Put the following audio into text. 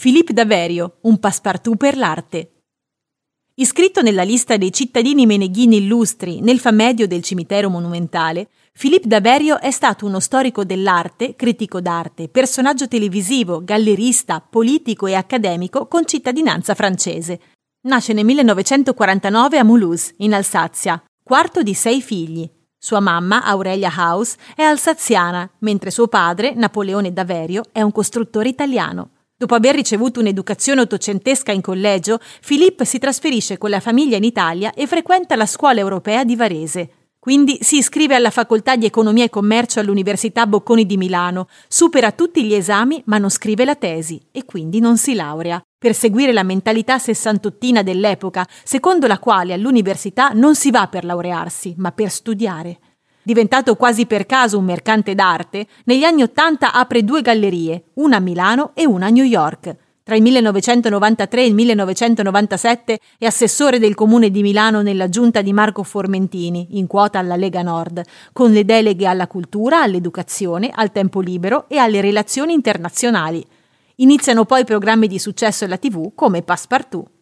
Philippe Daverio, un passepartout per l'arte. Iscritto nella lista dei cittadini meneghini illustri nel famedio del cimitero monumentale, Philippe Daverio è stato uno storico dell'arte, critico d'arte, personaggio televisivo, gallerista, politico e accademico con cittadinanza francese. Nasce nel 1949 a Mulhouse, in Alsazia, quarto di sei figli. Sua mamma, Aurelia House, è alsaziana, mentre suo padre, Napoleone Daverio, è un costruttore italiano. Dopo aver ricevuto un'educazione ottocentesca in collegio, Filippo si trasferisce con la famiglia in Italia e frequenta la scuola europea di Varese. Quindi si iscrive alla facoltà di economia e commercio all'Università Bocconi di Milano, supera tutti gli esami ma non scrive la tesi e quindi non si laurea, per seguire la mentalità sessantottina dell'epoca, secondo la quale all'università non si va per laurearsi, ma per studiare. Diventato quasi per caso un mercante d'arte, negli anni Ottanta apre due gallerie, una a Milano e una a New York. Tra il 1993 e il 1997 è assessore del comune di Milano nella giunta di Marco Formentini, in quota alla Lega Nord, con le deleghe alla cultura, all'educazione, al tempo libero e alle relazioni internazionali. Iniziano poi programmi di successo alla TV come Passepartout.